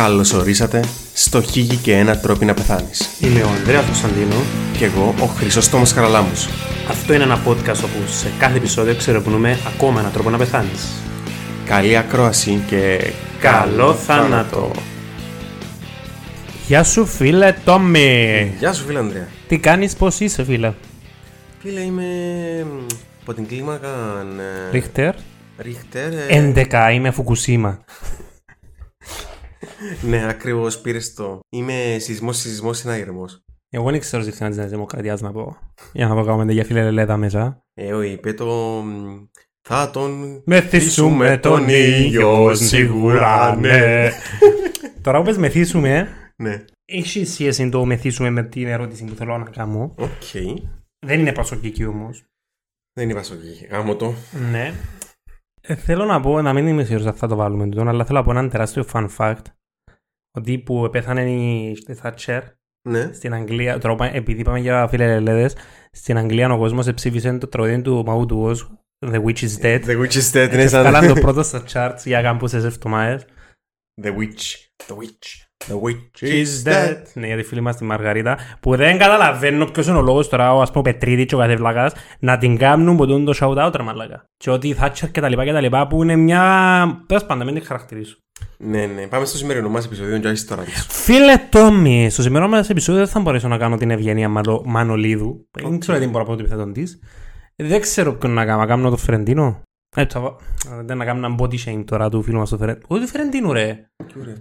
Καλώς ορίσατε στο Χίγη και ένα τρόπο να πεθάνεις. Είμαι ο Ανδρέας Κωνσταντίνο. Και εγώ ο Χρυσόστομος Χαραλάμους. Αυτό είναι ένα podcast όπου σε κάθε επεισόδιο ξερευνούμε ακόμα έναν τρόπο να πεθάνεις. Καλή ακρόαση και Καλό θάνατο! Γεια σου φίλε Τόμι! Γεια σου φίλε Ανδρέα. Τι κάνεις, πώς είσαι φίλε; Φίλε είμαι μ, από την κλίμακα ε, Ρίχτερ. Ρίχτερ. ε, 11, είμαι Φουκουσίμα. Ναι, ακριβώς πήρες το. Είμαι σεισμός, σεισμός, συναγερμός. Εγώ δεν ξέρω ζητήνα της Νέας Δημοκρατίας να πω. Για να το κάνουμε για φίλε Λελέδα μέσα. Ε, ο είπε το... μ, Θα τον... Μεθύσουμε τον ήλιο σίγουρα ναι. Τώρα που πες μεθύσουμε, Ναι. έχει σχέση το μεθύσουμε με την ερώτηση που θέλω να κάνω. Οκ. Δεν είναι πασοκική όμως. Δεν είπα στο γάμο το. Ναι. Ε, θέλω να πω, να μην είμαι σίγουρος αν θα το βάλουμε τούτο, αλλά θέλω να πω έναν τεράστιο fun fact. Ότι που πέθανε η Thatcher Ναι. στην Αγγλία, τώρα πάμε- επειδή είπαμε για φιλελεύδες, στην Αγγλία ο κόσμος ψήφισε το τραγούδι του Μαού του Οζ, The Witch is Dead. The Witch is dead. Και Ναι, σαν... Βγάλαν το πρώτο στα charts για κάμπουσες εβδομάδες. The Witch. The Witch. The Witch is dead. Ναι, για τη φίλη μας τη Μαργαρίτα, που δεν καταλαβαίνω ποιος είναι ο λόγος τώρα, ο ας πούμε Πετρίδη και ο κάθε βλάκας, να την κάνουν που τούν το shout-out ρε μαλάκα. Και ότι η Thatcher και τα λοιπά και τα λοιπά, που είναι μια... Πες πάντα, μην την χαρακτηρίσω. Ναι, ναι. Πάμε στο σημερινό μας επεισόδιο και όχι τώρα της. Φίλε Τόμι, στο σημερινό μας επεισόδιο δεν θα μπορέσω να κάνω την Ευγενία Μανο- Μανολίδου. Δεν ξέρω τι μπορώ να πω το επιθέτον της. Δεν ξέρω ποιον να κάνω, να κάνω το Φερεντίνο. Έτσι, θα βα- δεν να κάνω ένα body shame τώρα του φίλου μας το Φερεντίνο. Όχι το Φερεντίνο ρε. Τι ωραία.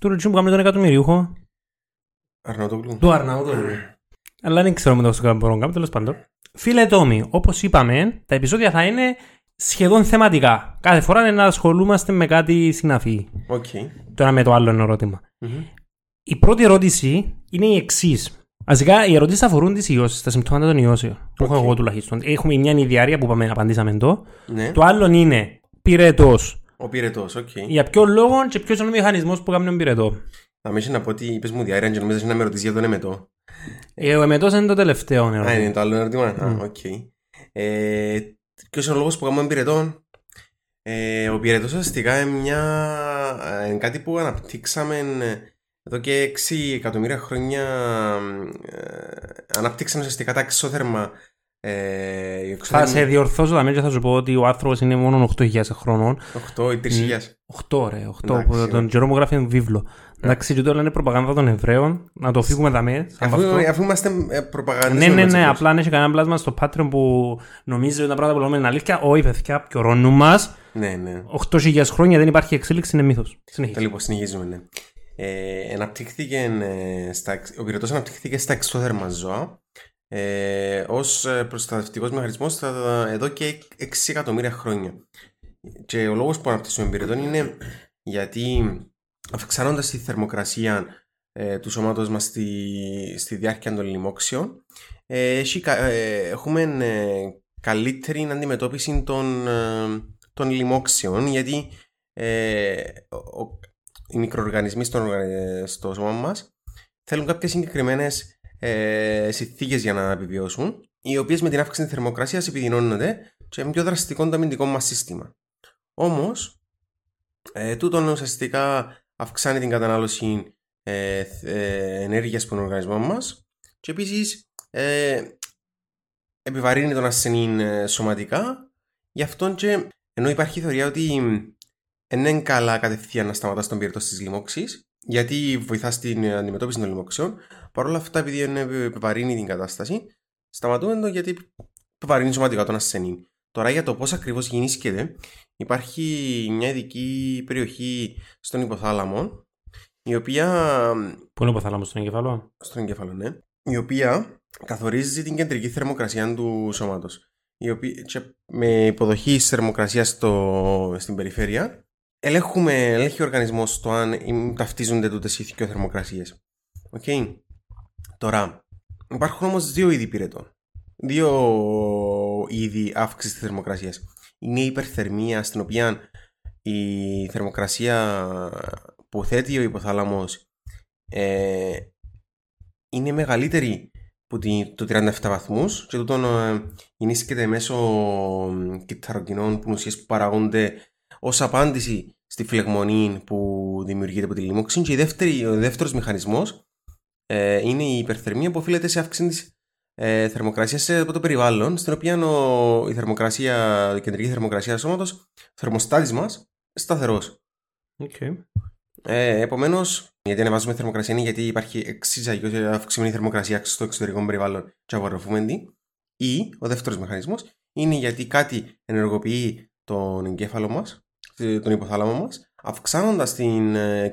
Του ρωτήσουν που κάνουμε τον εκατομμυριούχο. Αρναούτογλου. Του Αρναούτογλου. Αλλά δεν ξέρω με το μπορώ να κάνω, τέλος πάντων. Φίλε Τόμι, όπως είπαμε, τα επεισόδια θα είναι σχεδόν θεματικά. Κάθε φορά είναι να ασχολούμαστε με κάτι συναφή. Οκ. Το ένα με το άλλο είναι ερώτημα. Μμμ. Η πρώτη ερώτηση είναι η εξής. Βασικά, οι ερωτήσεις αφορούν τις ιώσεις, τα συμπτώματα των ιώσεων. Που έχω Οκ. εγώ τουλάχιστον. Έχουμε μια είναι η διάρκεια που είπαμε, απαντήσαμε το. Ναι. Το άλλο είναι πυρετός. Ο πυρετός, οκ. Για ποιο λόγο και ποιος είναι ο μηχανισμός που κάνει τον πυρετό; Θα με είχε να πω ότι είπες μου διάρκεια και νομίζω να με ρωτήσεις για τον εμετό. Ε, ο εμετός είναι το τελευταίο Α, ερώτημα. είναι το άλλο ερώτημα. Μμ. Α, οκ. Ε, Ποιος είναι ο λόγος που κάνουμε πυρετό. Ε, ο πυρετός ουσιαστικά είναι μια... ε, είναι κάτι που αναπτύξαμε ε, εδώ και 6 εκατομμύρια χρόνια. Ε, αναπτύξαμε ουσιαστικά τα εξώθερμα. Ε, οι Θα εξώθερμοι- σε διορθώσω τα και θα σου πω ότι ο άνθρωπος είναι μόνο 8.000 χρόνων. 8 ή 3.000. 8 ρε, 8 Εντάξει, που ναι. τον καιρό μου γράφει ένα βίβλο. Εντάξει, και τώρα είναι προπαγάνδα των Εβραίων. Να το φύγουμε τα μέσα. Αφού, αφού είμαστε ε, προπαγανδιστές. Ναι, ναι, μας, ναι. έτσι. Απλά αν έχει κανένα πλάσμα στο Patreon που νομίζει ότι τα πράγματα που λέμε είναι αλήθεια. Όχι, παιδιά, πιωρώνουν μας. Ναι, ναι. 8.000 χρόνια δεν υπάρχει εξέλιξη, είναι μύθος. Το Συνεχίζει. λοιπόν, συνεχίζουμε, ναι. Ε, αναπτύχθηκε, ε, στα, εξ- ο πυρετός αναπτύχθηκε στα εξώθερμα ζώα ε, ως ε, προστατευτικός μηχανισμός στα- εδώ και 6 εκατομμύρια χρόνια. Και ο λόγος που αναπτύσσουμε πυρετό είναι γιατί αυξάνοντας τη θερμοκρασία ε, του σώματος μας στη, στη διάρκεια των λοιμόξεων ε, έχει κα- ε, έχουμε ε, καλύτερη αντιμετώπιση των, ε, των λοιμόξεων γιατί ε, ο- ο- οι μικροοργανισμοί στον, οργα- στο σώμα μας θέλουν κάποιες συγκεκριμένες ε, συνθήκες για να επιβιώσουν οι οποίες με την αύξηση της θερμοκρασίας επιδεινώνονται και είναι πιο δραστικό το αμυντικό μας σύστημα. Όμως, ε, τούτον ουσιαστικά αυξάνει την κατανάλωση ε, θ- ε, ενέργειας στον οργανισμό μας και επίσης ε, επιβαρύνει τον ασθενή ε, σωματικά γι' αυτό και ενώ υπάρχει θεωρία ότι δεν είναι καλά κατευθείαν να σταματάς τον πυρετό τη λοιμώξη, γιατί βοηθά στην αντιμετώπιση των λοιμοξιών. Παρ' όλα αυτά, επειδή είναι επιβαρύνει την κατάσταση, σταματούμε το γιατί επιβαρύνει σωματικά τον ασθενή. Τώρα για το πώς ακριβώς γεννήσκεται, υπάρχει μια ειδική περιοχή στον υποθάλαμο, η οποία. Πού είναι ο υποθάλαμο στον εγκέφαλο. στον εγκέφαλο, ναι. Η οποία καθορίζει την κεντρική θερμοκρασία του σώματος. Η οποία, και με υποδοχείς της θερμοκρασίας στο, στην περιφέρεια, ελέγχουμε, ελέγχει ο οργανισμός το αν εμ, ταυτίζονται τούτες οι θερμοκρασίες. Οκ. Τώρα, υπάρχουν όμως δύο είδη πυρετών. Δύο είδη αύξησης της θερμοκρασίας. Είναι η υπερθερμία, στην οποία η θερμοκρασία που θέτει ο υποθάλαμος ε, είναι μεγαλύτερη από τη- το 37 βαθμούς και τούτον ε, ενίσχυεται μέσω ε, κυταροκινών που είναι ουσίες που παραγόνται ως απάντηση στη φλεγμονή που δημιουργείται από τη λίμωξη. Και η δεύτερη, ο δεύτερος μηχανισμός ε, είναι η υπερθερμία που οφείλεται σε αύξηση της ε, θερμοκρασίας από το περιβάλλον, στην οποία ο, η, θερμοκρασία, η κεντρική θερμοκρασία του σώματος, ο θερμοστάτης μας, σταθερός. Okay. Ε, Επομένως, γιατί ανεβάζουμε θερμοκρασία είναι γιατί υπάρχει εξίζαγη αυξημένη θερμοκρασία στο εξωτερικό περιβάλλον και απορροφούμε τη. Ή ο δεύτερος μηχανισμός είναι γιατί κάτι ενεργοποιεί τον εγκέφαλο μας, τον υποθάλαμο μας, αυξάνοντας την, ε,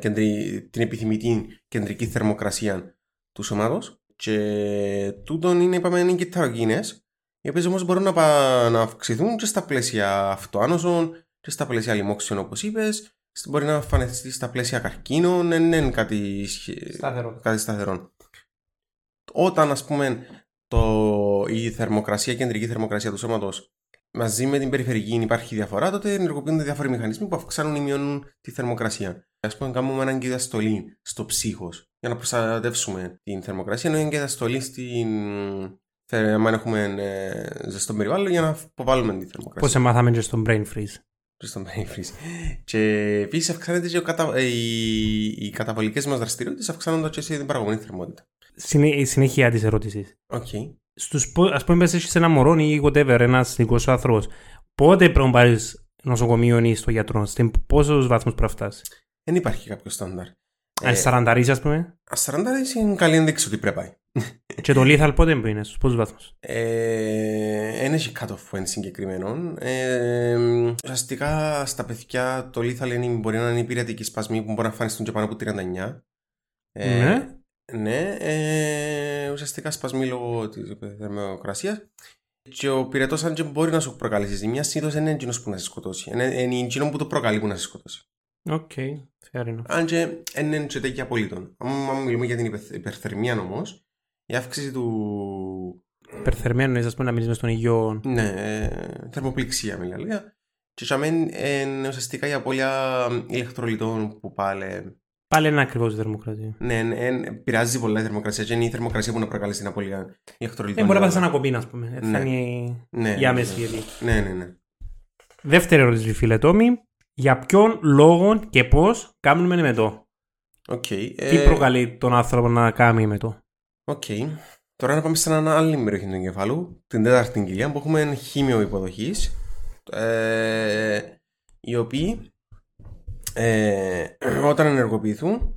την επιθυμητή κεντρική θερμοκρασία τους σώματο. Και τούτον είναι, είπαμε, είναι και οι οποίες όμως μπορούν να, να αυξηθούν και στα πλαίσια αυτοάνωσων και στα πλαίσια λοιμόξεων, όπως είπες, μπορεί να εμφανιστεί στα πλαίσια καρκίνων, δεν είναι κάτι, Σταθερό. κάτι σταθερό. Όταν, ας πούμε, το, η θερμοκρασία, η κεντρική θερμοκρασία του σώματος μαζί με την περιφερική υπάρχει διαφορά, τότε ενεργοποιούνται διάφοροι μηχανισμοί που αυξάνουν ή μειώνουν τη θερμοκρασία. Α πούμε, κάνουμε έναν διαστολή στο ψύχος για να προστατεύσουμε την θερμοκρασία, ενώ είναι διαστολή στην. Αν έχουμε ε, ζεστό περιβάλλον για να αποβάλουμε τη θερμοκρασία. Πώς μάθαμε και στον brain freeze; Και στον brain freeze. Και επίσης αυξάνεται και κατα... οι, οι καταβολικές μας δραστηριότητες αυξάνονται και σε την παραγωγή θερμότητα. Συνε... Η συνέχεια της ερώτησης. Okay. Στους, ας πούμε, πες σε ένα μωρό ή whatever, ένας δικό σου άνθρωπος, πότε πρέπει να πάρεις νοσοκομείο ή στο γιατρό, στην πόσους βαθμούς πρέπει να φτάσεις; Δεν υπάρχει κάποιο στάνταρ. Αν ε, σαρανταρίζει, ας πούμε. Αν σαρανταρίζει είναι καλή ένδειξη ότι πρέπει να πάει. Και το lethal πότε είναι, στους πόσους βαθμούς; Δεν έχει κάτω point συγκεκριμένο. Ε, ουσιαστικά στα παιδιά το lethal είναι, μπορεί να είναι υπηρετική σπασμή που μπορεί να εμφανιστούν και πάνω από 39. Ε, ναι. Ναι, ε, ουσιαστικά σπασμοί λόγω της θερμοκρασίας. Και ο πυρετός, αν και μπορεί να σου προκαλέσει ζημιά, συνήθως δεν είναι εκείνος που να σε σκοτώσει. Είναι, είναι εκείνο που το προκαλεί που να σε σκοτώσει. Οκ, okay, fair enough. Αν και δεν είναι και τέτοια απολύτων. Αν μιλούμε για την υπερθερμία όμως, η αύξηση του. Υπερθερμία εννοείς, ας πούμε, να μείνει στον υγιό. Ναι, ε, θερμοπληξία με λίγα Και για μένα είναι ουσιαστικά η απώλεια ηλεκτρολιτών που πάλι Πάλι είναι ακριβώς η θερμοκρασία. Ναι, ναι, ναι, πειράζει πολλά η θερμοκρασία και είναι η θερμοκρασία που να προκαλέσει την απώλεια ηλεκτρολίτων. Ε, μπορεί να πας ένα κομπίνα, ας πούμε. Ναι. Φτάνει ναι, για άμεση ναι, ναι, ναι, ναι. Δεύτερη ερώτηση, φίλε Τόμι. Για ποιον λόγο και πώς κάνουμε εμετό. Okay, Τι ε... προκαλεί τον άνθρωπο να κάνει εμετό. Οκ. Okay. Τώρα να πάμε σε έναν άλλη περιοχή του εγκεφάλου, την τέταρτη κοιλιά, που έχουμε χημειοϋποδοχείς. Ε, οι οποίοι ε, όταν ενεργοποιηθούν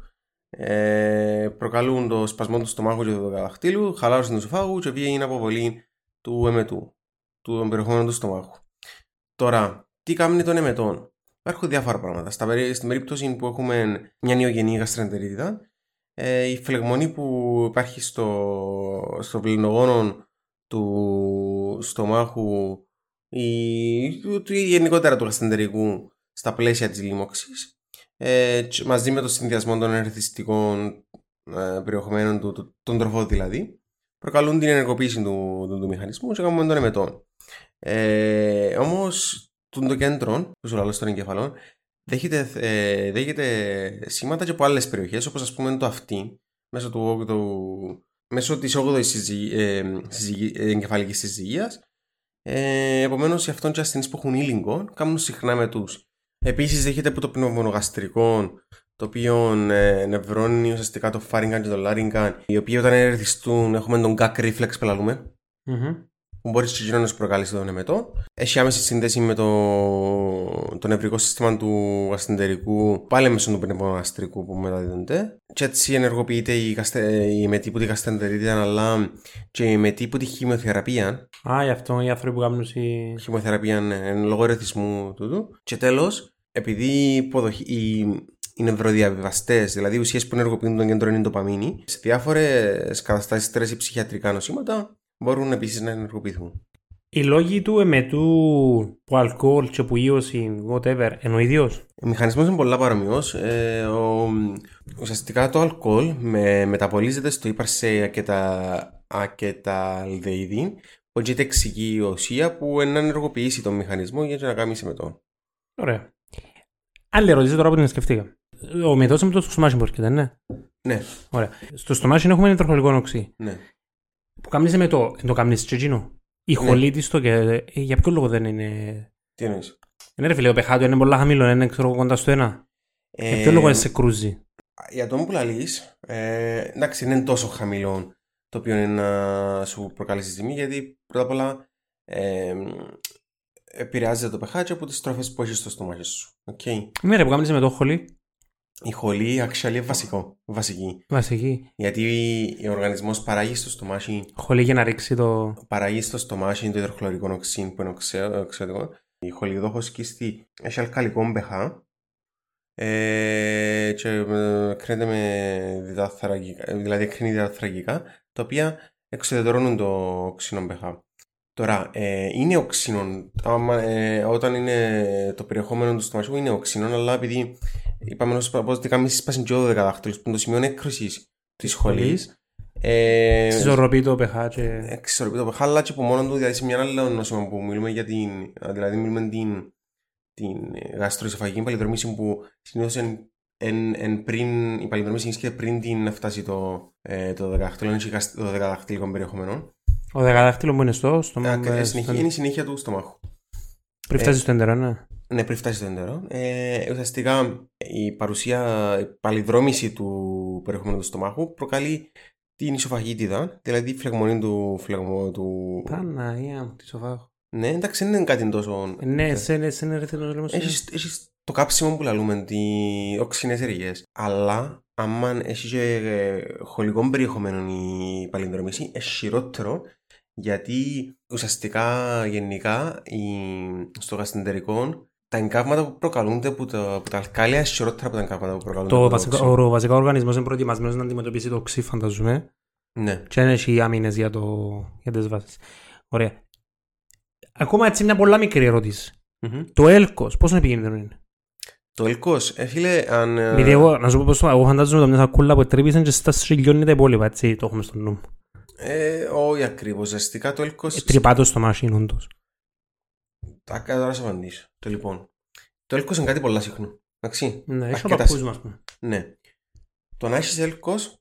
ε, προκαλούν το σπασμό του στομάχου και του δακτυλίου, χαλάρωση του εσωφάγου και είναι αποβολή του εμετού, του περιεχομένου του στομάχου. Τώρα, τι κάνει τον εμετών; Υπάρχουν διάφορα πράγματα. Στα, στην περίπτωση που έχουμε μια νεογενή γαστρεντερίτιδα, ε, η φλεγμονή που υπάρχει στο, στο του στομάχου ή του, γενικότερα του γαστρεντερικού στα πλαίσια της λίμωξης ε, μαζί με το συνδυασμό των ερθιστικών ε, περιεχομένων του, του, των τροφών δηλαδή προκαλούν την ενεργοποίηση του, του, του μηχανισμού και κάνουμε τον εμετών. Ε, Όμως, το κέντρο, που σου λέω στον εγκεφαλό, δέχεται, ε, δέχεται σήματα και από άλλες περιοχές, όπως ας πούμε το αυτή, μέσω, του, του, μέσω της 8ης συζυγ, ε, συζυγ, εγκεφαλικής συζυγίας. Ε, Επομένως, οι αυτόν και ασθενείς που έχουν ήλιγκο κάνουν συχνά με τους Επίσης, δέχεται από το πνευμονογαστρικό, το οποίο ε, νευρώνει ουσιαστικά το φάριγγαν και το λάριγγαν, οι οποίοι όταν ερεθιστούν έχουμε τον gag reflex που λαλούμε, mm-hmm. Που μπορείς και να σου προκαλέσει τον εμετό. Έχει άμεση σύνδεση με το, το νευρικό σύστημα του ασθεντερικού, πάλι μέσω του πνευμονογαστρικού που μεταδίδονται. Και έτσι ενεργοποιείται η, καστε, η μετή τη γαστεντερίτιδα, αλλά και η μετή τη χημειοθεραπεία. Α, γι' αυτό οι άνθρωποι που κάνουν. Η... Χημειοθεραπεία ναι, λόγω ερεθισμού τούτου. Και τέλος, επειδή υποδοχή, οι, οι νευροδιαβιβαστές, δηλαδή οι ουσίες που ενεργοποιούν τον κέντρο είναι ντοπαμίνη, σε διάφορες καταστάσεις στρες ή ψυχιατρικά νοσήματα μπορούν επίσης να ενεργοποιηθούν. Οι λόγοι του εμετού, που αλκοόλ και που ίωση, whatever, είναι ο ίδιο. Ο μηχανισμός είναι πολλά παρομοιός. Ε, ουσιαστικά το αλκοόλ με, μεταπολίζεται στο ύπαρσε και τα ακεταλδεϊδίν, που έτσι εξηγεί η ουσία που να ενεργοποιήσει τον μηχανισμό για να κάνει συμμετό. Ωραία. Άλλη ερώτηση τώρα που την σκεφτήκα. Ο μυθός με το στομάχι μπορεί και ναι. Ναι. Ωραία. Στο στομάχι έχουμε υδροχολικό οξύ. Ναι. Που καμνίζει με το. Το καμνίζει τσετζίνο. Η ναι. χολή της το και. Ε, για ποιο λόγο δεν είναι. Τι εννοείς; Ναι ρε φίλε, ο πεχάτο είναι πολλά χαμηλό, είναι ξέρω κοντά στο ένα. Ε, Ε, ποιο λόγο σε κρούζει; Για τον που λαλείς, ε, εντάξει, δεν είναι τόσο χαμηλό το οποίο είναι να σου προκαλέσει τιμή, γιατί πρώτα απ' όλα ε, επηρεάζεται το pH από τις τροφές που έχεις στο στομάχι σου. Okay. Ναι ρε, που κάνεις με το χολί. Η χολή actually είναι βασικό, βασική. Βασική. Γιατί ο οργανισμός παράγει στο στομάχι, Χολί για να ρίξει το... παράγει στο στομάχι το υδροχλωρικό οξύν που είναι οξέ- οξεωτικό. Η χολιδόχος κίστη έχει αλκαλικό pH ε, και ε, κρίνεται με διδαθραγικά, δηλαδή κρίνει διδαθραγικά, τα οποία εξουδετερώνουν το οξύνο pH. Τώρα, ε, είναι οξύνο, άμα, ε, όταν είναι το περιεχόμενο του στομαχικού είναι οξύνο, αλλά επειδή είπαμε ως ότι κάνουμε σύσπαση και ο δεκαδάχτυλος, που είναι το σημείο έκρουσης της χολής, ε, Εξισορροπεί το pH και... εξισορροπεί το pH, αλλά και από μόνο του, δηλαδή σε μια άλλη νόσημα που μιλούμε για την, δηλαδή μιλούμε την, την γαστροεσοφαγική παλιδρομήση που συνήθως εν, εν, εν πριν, η παλιδρομήση ενίσχυεται πριν την φτάσει το, ε, το δεκαδάχτυλο, είναι και γασ- το δεκαδάχτυλικο περιεχόμενο. Ο δεκαδάχτυλο μου είναι στο... στο... Ε, ε, συνεχή- στο- είναι η συνέχεια του στομάχου. Πριν φτάσει στο εντερό, ναι. Ναι, πριν φτάσει στο εντερό. Ε, ουσιαστικά η παρουσία, η παλιδρόμηση του περιεχομένου του στομάχου προκαλεί την ισοφαγίτιδα, δηλαδή η φλεγμονή του φλεγμο, του... Παναγία μου, τι σοφάχω. Ναι, εντάξει, δεν είναι κάτι τόσο... Ε, Ναι, σε σε είναι ρεθινός λέμε. Έχεις, έχεις το κάψιμο που λαλούμε, τι οξυνές εργές. Αλλά, άμα έχει και ε, χολικό περιεχομένο η παλινδρομήση, έχει χειρότερο, γιατί ουσιαστικά γενικά η, στο γαστεντερικό τα εγκάβματα που προκαλούνται από, το, από τα αλκάλια είναι χειρότερα από τα εγκάβματα που προκαλούνται Το από βασικά, οξύ. ο βασικά οργανισμός είναι προετοιμασμένος να αντιμετωπίσει το οξύ, φανταζούμε. Ναι. Και δεν έχει άμυνες για, το, για τις βάσεις. Ωραία. Ακόμα έτσι μια πολλά μικρή ερώτηση. Μμμ. Το έλκος, πόσο επικίνδυνο είναι; Το ελκός, ε, φίλε, αν... ε, Επειδή εγώ, να σου πω πώς το, εγώ φαντάζομαι το μια σακούλα που τρύπησαν και στα σιλιώνει τα υπόλοιπα, έτσι, το έχουμε στο νου μου. ε, όχι ακριβώς, ουσιαστικά το ελκός... Ε, Τρυπά το στο μάσιν, όντως. Τα τώρα σε απαντήσω. Το λοιπόν. Το έλκος είναι κάτι πολλά συχνό. Εντάξει. Ναι, έχει ο Αρκετά παππούς μας. πούμε. Ναι. Το να έχεις έλκος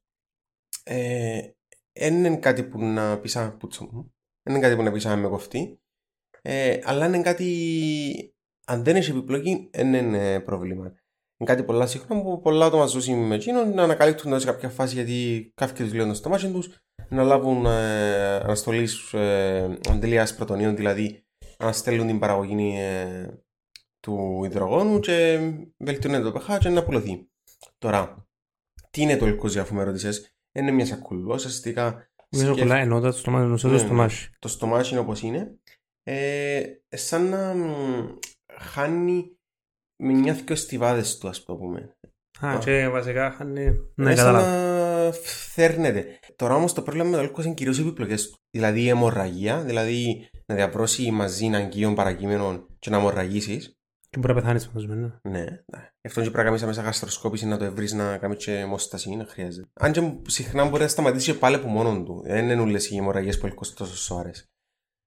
ε, δεν είναι κάτι που να πεις «Α, πούτσο μου». Δεν είναι κάτι που να πεις «Α, με κοφτεί». Ε, αλλά είναι κάτι... Αν δεν έχει επιπλοκή, δεν είναι πρόβλημα. Είναι κάτι πολλά συχνό που πολλά άτομα ζούσαν με εκείνον να ανακαλύπτουν το σε κάποια φάση γιατί κάποιοι τους λένε στο μάτι τους να λάβουν ε, αναστολής ε, αντιλίας πρωτονίων, δηλαδή να στέλνουν την παραγωγή ε, του υδρογόνου και βελτιώνεται το pH και να πουλωθεί. Τώρα, τι είναι το ελκοζί αφού με ρώτησες, είναι μια σακούλα, ουσιαστικά Μια σκέφ- σακούλα εννοώντας το στόμα, εννοώντας Ναι, το ναι. στομάχι. το στομάχι είναι όπως είναι, ε, σαν να μ, χάνει με μια δυο στιβάδες του ας το πούμε. Α, Α. και βασικά χάνει... Ναι, Ναι, σαν κατάλαβα. να φθέρνεται. Τώρα όμως το πρόβλημα με το αλκοόλ είναι κυρίως οι επιπλοκές του. Δηλαδή η αιμορραγία, δηλαδή να διαβρώσει μαζί αγκίων παρακείμενων και να αιμορραγήσεις. Και μπορεί να πεθάνεις φαντάζομαι, ναι. Ναι, ναι. Γι' αυτό και πρέπει να κάνεις μέσα γαστροσκόπηση να το ευρύς να κάνεις και αιμόσταση, να χρειάζεται. Αν και συχνά μπορεί να σταματήσει και πάλι από μόνον του. Δεν είναι όλες οι αιμορραγίες που έλκος τόσο σοβαρές.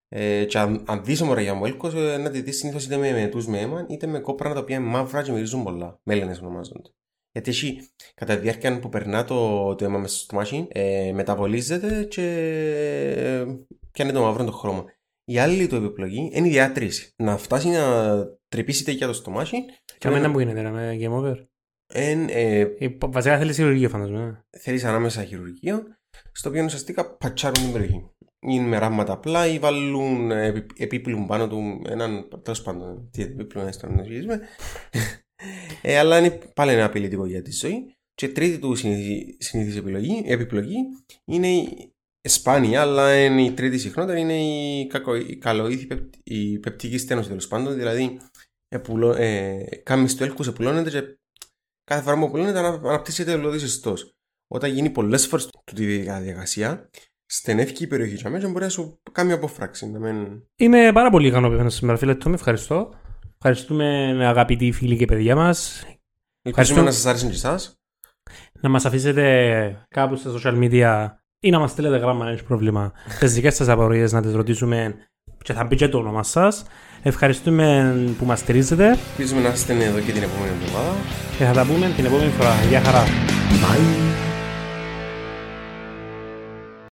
Ε, και αν, αν δεις αιμορραγία μου έλκος, ε, να τη δεις συνήθως είτε με μετούς με αίμα, είτε με κόπρανα τα οποία είναι μαύρα και μυρίζουν πολλά. Μέλαινες ονομάζονται. Γιατί έχει, κατά τη διάρκεια που περνά το, το αίμα μέσα στο στομάχι, ε, μεταβολίζεται και ε, πιάνει το μαύρο το χρώμα. Η άλλη του επιλογή είναι η διάτρηση. Να φτάσει να τρυπήσει τέτοια το στομάχι Και αμένα που γίνεται, ρε, με game over. εν, ε, Ε, Βασικά θέλεις χειρουργείο φαντάζομαι. ναι. θέλεις ανάμεσα χειρουργείο, στο οποίο ουσιαστικά πατσάρουν την περιοχή. Είναι με ράμματα απλά ή βάλουν, ε, επί- επίπλουν πάνω του έναν, τέλος πάντων, τι επίπλουν έστω να συζητήσουμε. ε, αλλά είναι πάλι ένα απειλητικό για τη ζωή. Και τρίτη του συνήθι- συνήθις επιλογή, επιπλογή είναι η σπάνια, αλλά είναι η τρίτη συχνότερη είναι η, κακο, η καλοήθη πεπ- η πεπτική στένωση τέλος πάντων. Δηλαδή, επουλο, ε, κάμις του έλκους επουλώνεται και κάθε φορά που επουλώνεται ανα, αναπτύσσεται ολοδίσιστος. Όταν γίνει πολλές φορές τούτη η διαδικασία, στενεύει η περιοχή και αμέσως μπορεί να σου κάνει αποφράξη. Να μην... Είμαι πάρα πολύ ικανοποιημένος σήμερα, φίλε Τόμι. Ευχαριστώ. Ευχαριστούμε αγαπητοί φίλοι και παιδιά μας. Ελπίζουμε να σας άρεσε και εσάς. Να μας αφήσετε κάπου στα social media ή να μας στείλετε γράμμα αν έχει πρόβλημα. Τις δικές σας απορίες να τις ρωτήσουμε και θα μπει και το όνομα σας. Ευχαριστούμε που μας στηρίζετε Ελπίζουμε να είστε εδώ και την επόμενη εβδομάδα. και θα τα πούμε την επόμενη φορά. Γεια χαρά. Bye.